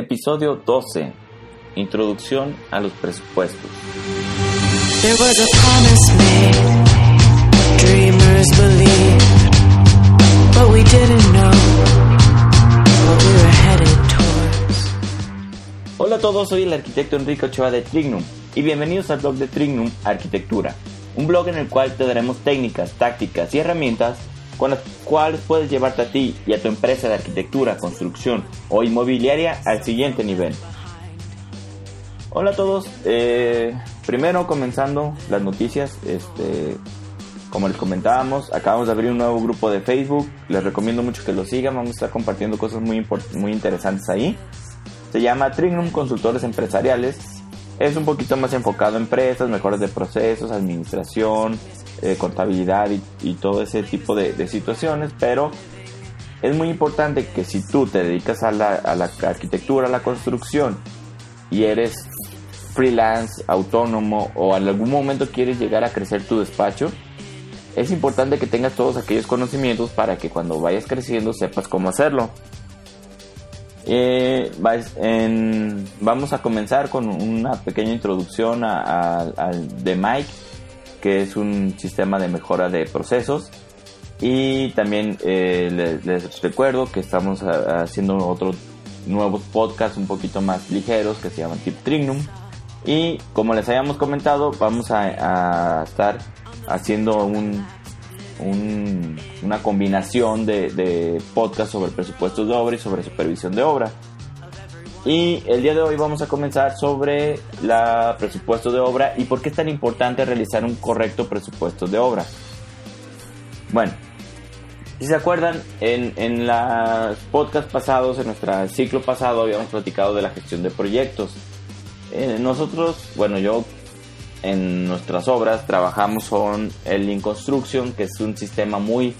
Episodio 12. Introducción a los presupuestos. Hola a todos, soy el arquitecto Enrique Ochoa de Trignum y bienvenidos al blog de Trignum Arquitectura, un blog en el cual te daremos técnicas, tácticas y herramientas con las cuales puedes llevarte a ti y a tu empresa de arquitectura, construcción o inmobiliaria al siguiente nivel. Hola a todos, eh, primero comenzando las noticias, este, como les comentábamos, acabamos de abrir un nuevo grupo de Facebook, les recomiendo mucho que lo sigan, vamos a estar compartiendo cosas muy, muy interesantes ahí. Se llama Trignum Consultores Empresariales, es un poquito más enfocado a empresas, mejoras de procesos, administración, eh, contabilidad y, todo ese tipo de, situaciones, pero es muy importante que si tú te dedicas a la, arquitectura, a la construcción y eres freelance, autónomo o en algún momento quieres llegar a crecer tu despacho, es importante que tengas todos aquellos conocimientos para que cuando vayas creciendo sepas cómo hacerlo. Eh, vamos a comenzar con una pequeña introducción al de Mike que es un sistema de mejora de procesos. Y también eh, les, recuerdo que estamos haciendo otros nuevos podcasts un poquito más ligeros que se llaman Tip Trignum. Y como les habíamos comentado, vamos a, estar haciendo un, una combinación de podcasts sobre presupuestos de obra y sobre supervisión de obra. Y el día de hoy vamos a comenzar sobre la presupuesto de obra y por qué es tan importante realizar un correcto presupuesto de obra. Bueno, si se acuerdan, en, en los podcasts pasados, en nuestro ciclo pasado, habíamos platicado de la gestión de proyectos. Eh, nosotros, bueno, yo en nuestras obras trabajamos con el Lean Construction, que es un sistema muy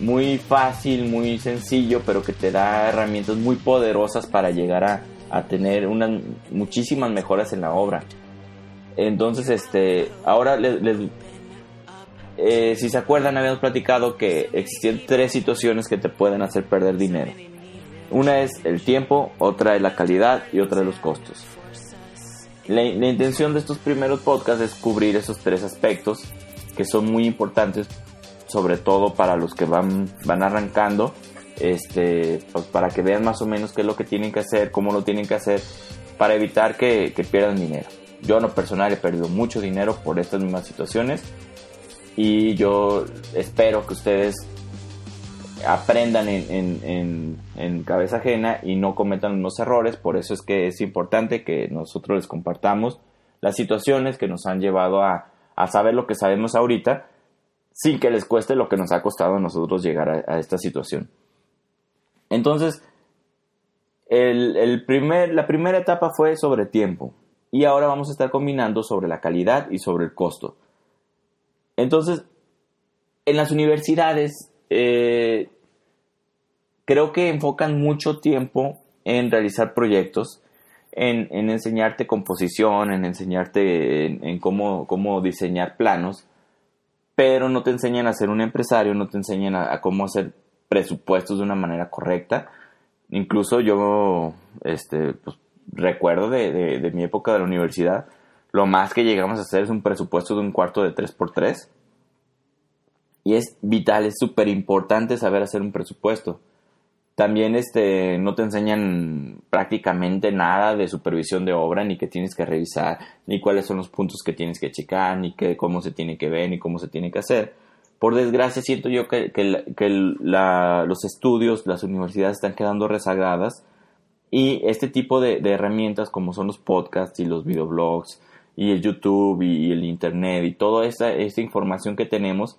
muy fácil, muy sencillo, pero que te da herramientas muy poderosas para llegar a, tener unas muchísimas mejoras en la obra. Entonces, este, ahora les, eh, si se acuerdan, habíamos platicado que existen tres situaciones que te pueden hacer perder dinero. Una es el tiempo, otra es la calidad y otra es los costos. La intención de estos primeros podcasts es cubrir esos tres aspectos que son muy importantes sobre todo para los que van, van arrancando, este, pues para que vean más o menos qué es lo que tienen que hacer, cómo lo tienen que hacer, para evitar que, pierdan dinero. Yo en personal he perdido mucho dinero por estas mismas situaciones y yo espero que ustedes aprendan en, en, cabeza ajena y no cometan unos errores. Por eso es que es importante que nosotros les compartamos las situaciones que nos han llevado a, a saber lo que sabemos ahorita sin que les cueste lo que nos ha costado a nosotros llegar a, esta situación. Entonces, el, primer, la primera etapa fue sobre tiempo y ahora vamos a estar combinando sobre la calidad y sobre el costo. Entonces, en las universidades eh, creo que enfocan mucho tiempo en realizar proyectos, en, enseñarte composición, en enseñarte en, cómo, cómo diseñar planos, pero no te enseñan a ser un empresario, no te enseñan a, cómo hacer presupuestos de una manera correcta. Incluso yo este, pues, recuerdo de, mi época de la universidad, lo más que llegamos a hacer es un presupuesto de un cuarto de 3x3. Y es vital, es súper importante saber hacer un presupuesto. También este, no te enseñan prácticamente nada de supervisión de obra, ni que tienes que revisar, ni cuáles son los puntos que tienes que checar, ni que, cómo se tiene que ver, ni cómo se tiene que hacer. Por desgracia, siento yo que, los estudios, las universidades están quedando rezagadas y este tipo de, herramientas como son los podcasts y los videoblogs y el YouTube y, el Internet y toda esta, esta información que tenemos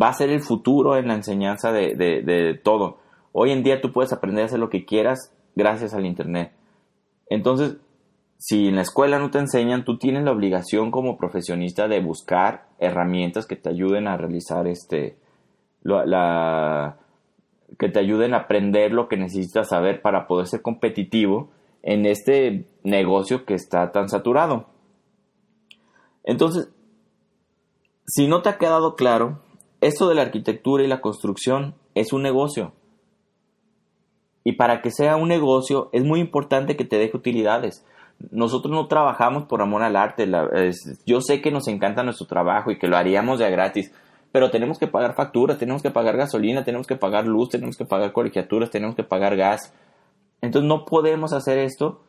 va a ser el futuro en la enseñanza de todo Hoy en día tú puedes aprender a hacer lo que quieras gracias al Internet. Entonces, si en la escuela no te enseñan, tú tienes la obligación como profesionista de buscar herramientas que te ayuden a realizar este, que te ayuden a aprender lo que necesitas saber para poder ser competitivo en este negocio que está tan saturado. Entonces, si no te ha quedado claro, esto de la arquitectura y la construcción es un negocio Y para que sea un negocio es muy importante que te deje utilidades. Nosotros no trabajamos por amor al arte. yo sé que nos encanta nuestro trabajo y que lo haríamos ya gratis, pero tenemos que pagar facturas, tenemos que pagar gasolina, tenemos que pagar luz, tenemos que pagar colegiaturas, tenemos que pagar gas. Entonces no podemos hacer esto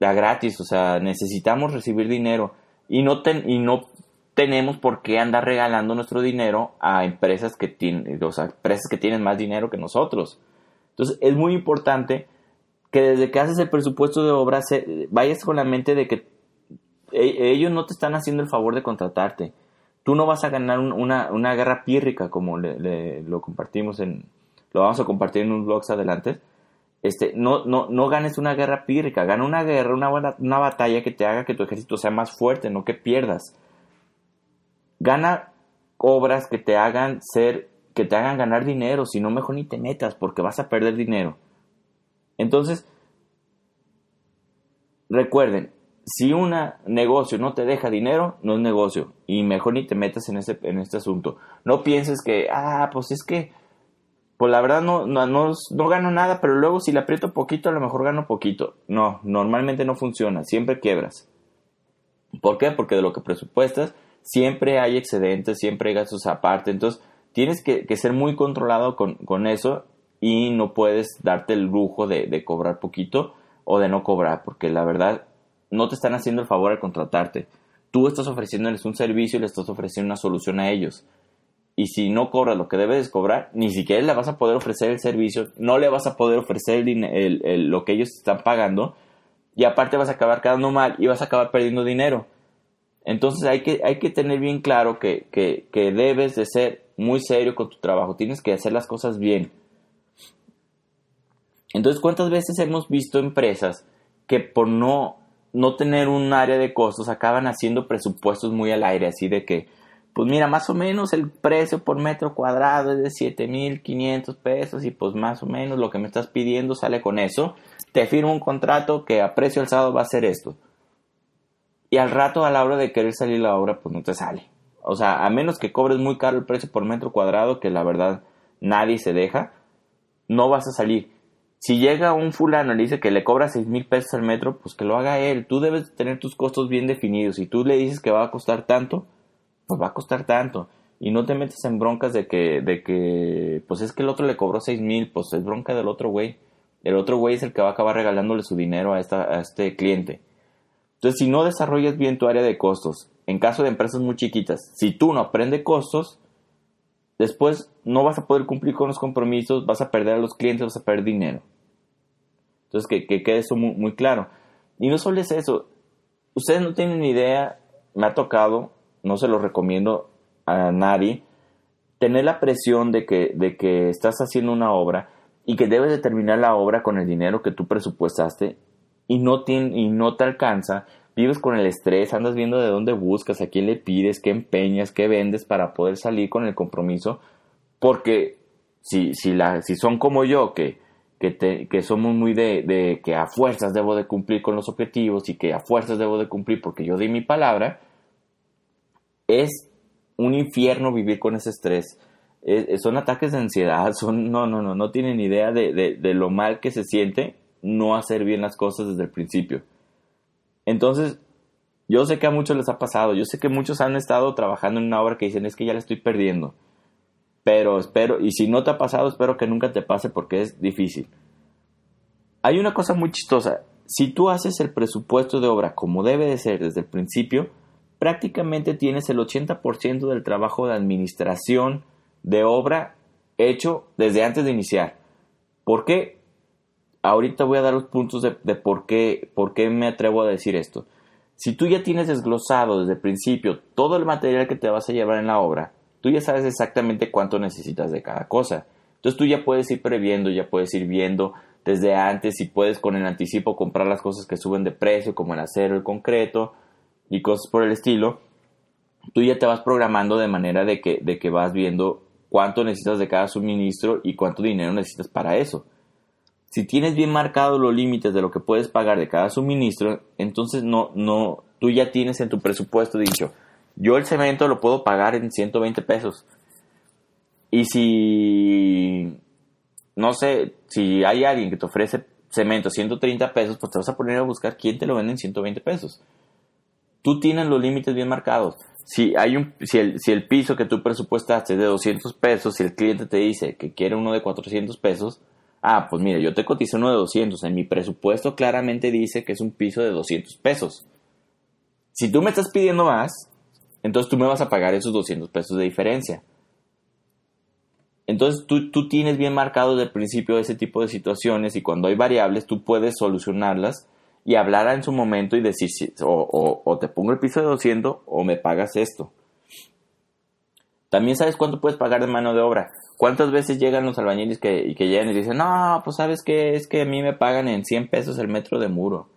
ya gratis, o sea, necesitamos recibir dinero y no, y no tenemos por qué andar regalando nuestro dinero a empresas que tienen, o sea, empresas que tienen más dinero que nosotros. Entonces es muy importante que desde que haces el presupuesto de obra vayas con la mente de que e, ellos no te están haciendo el favor de contratarte. Tú no vas a ganar una, una, guerra pírrica como le, lo compartimos en, lo vamos a compartir en un blogs adelante. Este, no, no, no ganes una guerra pírrica, gana una guerra, una, una batalla que te haga que tu ejército sea más fuerte, no que pierdas. Gana obras que te hagan ser que te hagan ganar dinero, si no mejor ni te metas porque vas a perder dinero. Entonces, recuerden, si un negocio no te deja dinero, no es negocio y mejor ni te metas en, ese, en este asunto. No pienses que, ah, pues es que, pues la verdad no, no, no, no gano nada, pero luego si le aprieto poquito, a lo mejor gano poquito. No, normalmente no funciona, siempre quiebras. ¿Por qué? Porque de lo que presupuestas, siempre hay excedentes, siempre hay gastos aparte. Entonces, tienes que, ser muy controlado con, eso y no puedes darte el lujo de, cobrar poquito o de no cobrar, porque la verdad no te están haciendo el favor al contratarte. Tú estás ofreciéndoles un servicio y le estás ofreciendo una solución a ellos. Y si no cobras lo que debes cobrar, ni siquiera le vas a poder ofrecer el servicio, no le vas a poder ofrecer el, lo que ellos están pagando, y aparte vas a acabar quedando mal y vas a acabar perdiendo dinero. Entonces hay que, hay que tener bien claro que, que, que debes de ser muy serio con tu trabajo, tienes que hacer las cosas bien. Entonces, ¿cuántas veces hemos visto empresas que por no, no tener un área de costos acaban haciendo presupuestos muy al aire, así de que, pues mira, más o menos el precio por metro cuadrado es de 7.500 pesos y pues más o menos lo que me estás pidiendo sale con eso, te firmo un contrato que a precio alzado va a ser esto. Y al rato a la hora de querer salir la obra, pues no te sale. O sea, a menos que cobres muy caro el precio por metro cuadrado, que la verdad nadie se deja, no vas a salir. Si llega un fulano y le dice que le cobra seis mil pesos al metro, pues que lo haga él. Tú debes tener tus costos bien definidos. Si tú le dices que va a costar tanto, pues va a costar tanto. Y no te metes en broncas de que, de que, pues es que el otro le cobró seis mil, pues es bronca del otro güey. El otro güey es el que va a acabar regalándole su dinero a, esta, a este cliente. Entonces, si no desarrollas bien tu área de costos, en caso de empresas muy chiquitas, si tú no aprendes costos, después no vas a poder cumplir con los compromisos, vas a perder a los clientes, vas a perder dinero. Entonces, que, quede eso muy, claro. Y no solo es eso, ustedes no tienen ni idea, me ha tocado, no se lo recomiendo a nadie, tener la presión de que, de que estás haciendo una obra y que debes de terminar la obra con el dinero que tú presupuestaste y no, tiene, y no te alcanza, vives con el estrés, andas viendo de dónde buscas, a quién le pides, qué empeñas, qué vendes para poder salir con el compromiso, porque si, si, la, si son como yo, que, que, que somos muy de, de, que a fuerzas debo de cumplir con los objetivos y que a fuerzas debo de cumplir porque yo di mi palabra, es un infierno vivir con ese estrés. son ataques de ansiedad, son, no, no, no, no tienen idea de, de, de lo mal que se siente no hacer bien las cosas desde el principio. Entonces, yo sé que a muchos les ha pasado, yo sé que muchos han estado trabajando en una obra que dicen es que ya la estoy perdiendo. Pero espero, y si no te ha pasado, espero que nunca te pase porque es difícil. Hay una cosa muy chistosa, si tú haces el presupuesto de obra como debe de ser desde el principio, prácticamente tienes el 80% del trabajo de administración de obra hecho desde antes de iniciar. ¿Por qué? Ahorita voy a dar los puntos de, por, qué, por qué me atrevo a decir esto. Si tú ya tienes desglosado desde el principio todo el material que te vas a llevar en la obra, tú ya sabes exactamente cuánto necesitas de cada cosa. Entonces tú ya puedes ir previendo, ya puedes ir viendo desde antes y puedes con el anticipo comprar las cosas que suben de precio, como el acero, el concreto y cosas por el estilo. Tú ya te vas programando de manera de que, de que vas viendo cuánto necesitas de cada suministro y cuánto dinero necesitas para eso. Si tienes bien marcados los límites de lo que puedes pagar de cada suministro, entonces no, no, tú ya tienes en tu presupuesto dicho, yo el cemento lo puedo pagar en 120 pesos. Y si no sé, si hay alguien que te ofrece cemento 130 pesos, pues te vas a poner a buscar quién te lo vende en 120 pesos. Tú tienes los límites bien marcados. Si, hay un, si, el, si el piso que tú presupuestaste es de 200 pesos, si el cliente te dice que quiere uno de 400 pesos, ah, pues mira, yo te cotizo uno de 200. En mi presupuesto claramente dice que es un piso de 200 pesos. Si tú me estás pidiendo más, entonces tú me vas a pagar esos 200 pesos de diferencia. Entonces tú, tú tienes bien marcado desde el principio ese tipo de situaciones y cuando hay variables tú puedes solucionarlas y hablar en su momento y decir o, o, te pongo el piso de 200 o me pagas esto. También sabes cuánto puedes pagar de mano de obra. ¿Cuántas veces llegan los albañiles que, que llegan y dicen, no, pues sabes que es que a mí me pagan en 100 pesos el metro de muro?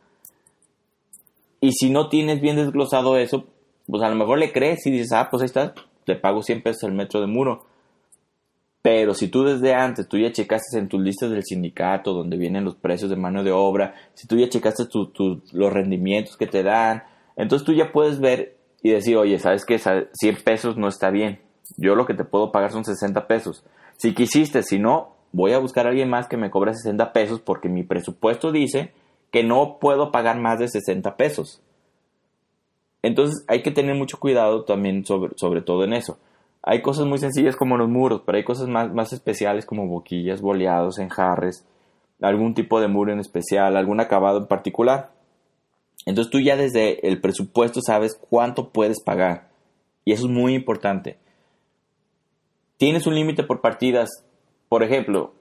Y si no tienes bien desglosado eso, pues a lo mejor le crees y dices, ah, pues ahí está, te pago 100 pesos el metro de muro. Pero si tú desde antes, tú ya checaste en tus listas del sindicato, donde vienen los precios de mano de obra, si tú ya checaste los rendimientos que te dan, entonces tú ya puedes ver y decir, oye, ¿sabes qué? 100 pesos no está bien. Yo lo que te puedo pagar son 60 pesos. Si quisiste, si no, voy a buscar a alguien más que me cobre 60 pesos porque mi presupuesto dice que no puedo pagar más de 60 pesos. Entonces hay que tener mucho cuidado también sobre, sobre todo en eso. Hay cosas muy sencillas como los muros, pero hay cosas más, más especiales como boquillas, boleados, enjarres, algún tipo de muro en especial, algún acabado en particular. Entonces tú ya desde el presupuesto sabes cuánto puedes pagar. Y eso es muy importante. Tienes un límite por partidas. Por ejemplo,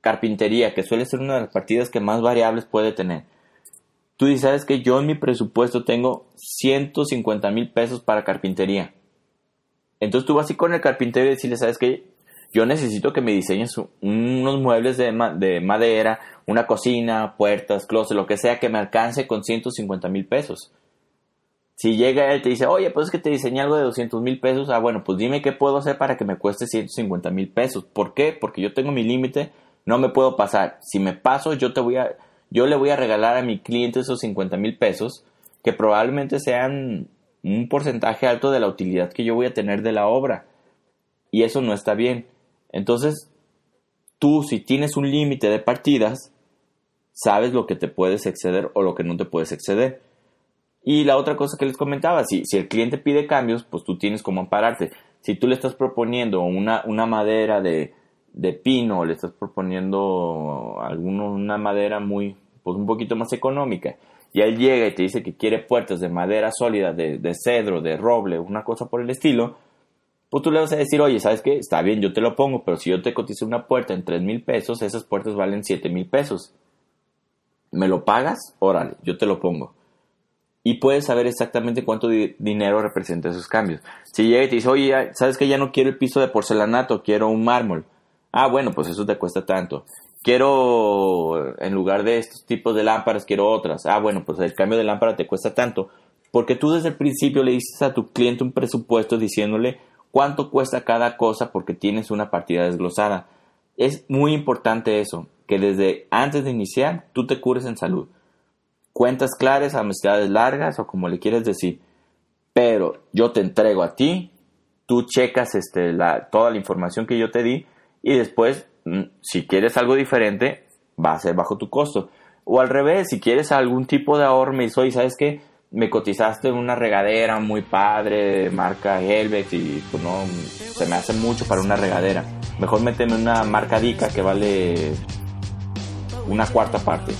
carpintería, que suele ser una de las partidas que más variables puede tener. Tú dices, ¿sabes que Yo en mi presupuesto tengo 150 mil pesos para carpintería. Entonces tú vas así con el carpintero y decirle, ¿sabes qué? Yo necesito que me diseñes unos muebles de, de madera, una cocina, puertas, closet, lo que sea, que me alcance con 150 mil pesos. Si llega él te dice, oye, pues es que te diseñé algo de 200 mil pesos, ah, bueno, pues dime qué puedo hacer para que me cueste 150 mil pesos. ¿Por qué? Porque yo tengo mi límite, no me puedo pasar. Si me paso, yo te voy a, yo le voy a regalar a mi cliente esos 50 mil pesos, que probablemente sean un porcentaje alto de la utilidad que yo voy a tener de la obra. Y eso no está bien. Entonces, tú si tienes un límite de partidas, sabes lo que te puedes exceder o lo que no te puedes exceder. Y la otra cosa que les comentaba, si, si el cliente pide cambios, pues tú tienes como ampararte. Si tú le estás proponiendo una, madera de, pino, le estás proponiendo alguno, una madera muy, pues un poquito más económica, y él llega y te dice que quiere puertas de madera sólida, de, cedro, de roble, una cosa por el estilo, pues tú le vas a decir, oye, ¿sabes qué? Está bien, yo te lo pongo, pero si yo te cotizo una puerta en 3 mil pesos, esas puertas valen 7 mil pesos. ¿Me lo pagas? Órale, yo te lo pongo. Y puedes saber exactamente cuánto dinero representa esos cambios. Si llega y te dice, oye, ¿sabes que ya no quiero el piso de porcelanato, quiero un mármol? Ah, bueno, pues eso te cuesta tanto quiero, en lugar de estos tipos de lámparas, quiero otras. Ah, bueno, pues el cambio de lámpara te cuesta tanto. Porque tú desde el principio le dices a tu cliente un presupuesto diciéndole cuánto cuesta cada cosa porque tienes una partida desglosada. Es muy importante eso, que desde antes de iniciar tú te cures en salud. Cuentas claras, amistades largas o como le quieres decir. Pero yo te entrego a ti, tú checas este, la, toda la información que yo te di y después Mm, si quieres algo diferente, va a ser bajo tu costo. O al revés, si quieres algún tipo de ahorro, me dices, ¿sabes qué? Me cotizaste una regadera muy padre, marca Helvet, y pues no, se me hace mucho para una regadera. Mejor méteme una marca Dica que vale una cuarta parte.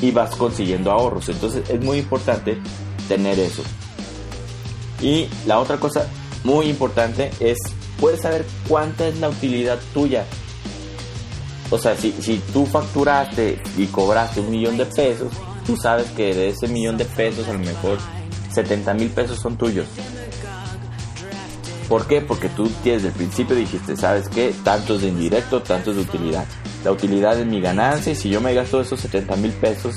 Y vas consiguiendo ahorros. Entonces es muy importante tener eso. Y la otra cosa muy importante es puedes saber cuánta es la utilidad tuya. O sea, si, si tú facturaste y cobraste un millón de pesos, tú sabes que de ese millón de pesos a lo mejor 70 mil pesos son tuyos. ¿Por qué? Porque tú desde el principio dijiste, ¿sabes qué? Tanto es de indirecto, tanto es de utilidad. La utilidad es mi ganancia y si yo me gasto esos 70 mil pesos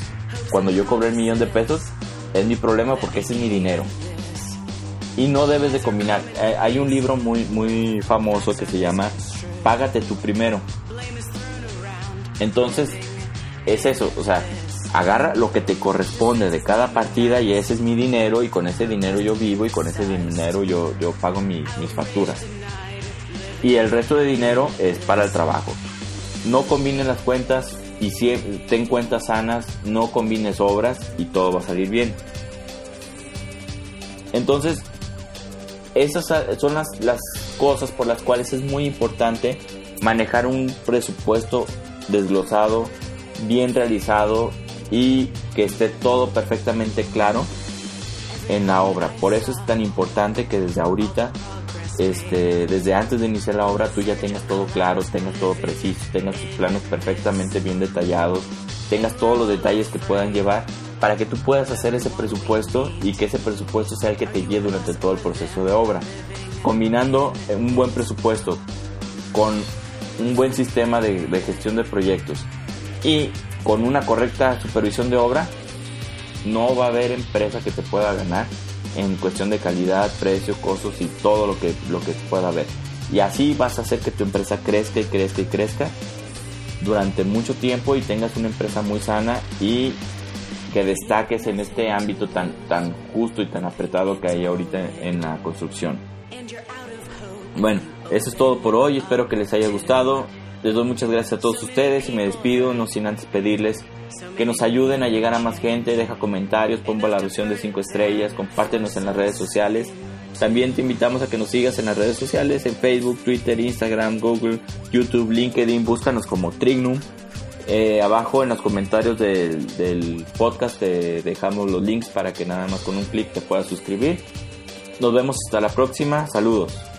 cuando yo cobré el millón de pesos, es mi problema porque ese es mi dinero y no debes de combinar. Eh, hay un libro muy, muy famoso que se llama Págate tú primero. Entonces, es eso, o sea, agarra lo que te corresponde de cada partida y ese es mi dinero y con ese dinero yo vivo y con ese dinero yo, yo pago mis facturas. Y el resto de dinero es para el trabajo. No combines las cuentas y si ten cuentas sanas, no combines obras y todo va a salir bien. Entonces, esas son las, las cosas por las cuales es muy importante manejar un presupuesto desglosado, bien realizado y que esté todo perfectamente claro en la obra. Por eso es tan importante que desde ahorita, este, desde antes de iniciar la obra, tú ya tengas todo claro, tengas todo preciso, tengas tus planos perfectamente bien detallados, tengas todos los detalles que puedan llevar para que tú puedas hacer ese presupuesto y que ese presupuesto sea el que te guíe durante todo el proceso de obra. Combinando un buen presupuesto con un buen sistema de, de gestión de proyectos y con una correcta supervisión de obra, no va a haber empresa que te pueda ganar en cuestión de calidad, precio, costos y todo lo que, lo que pueda haber. Y así vas a hacer que tu empresa crezca y crezca y crezca durante mucho tiempo y tengas una empresa muy sana y que destaques en este ámbito tan, tan justo y tan apretado que hay ahorita en la construcción. Bueno, eso es todo por hoy, espero que les haya gustado. Les doy muchas gracias a todos ustedes y me despido, no sin antes pedirles que nos ayuden a llegar a más gente, deja comentarios, pon valoración de 5 estrellas, compártenos en las redes sociales. También te invitamos a que nos sigas en las redes sociales, en Facebook, Twitter, Instagram, Google, YouTube, LinkedIn, búscanos como Trignum. Eh, abajo en los comentarios del, del podcast te dejamos los links para que nada más con un clic te puedas suscribir. Nos vemos hasta la próxima. Saludos.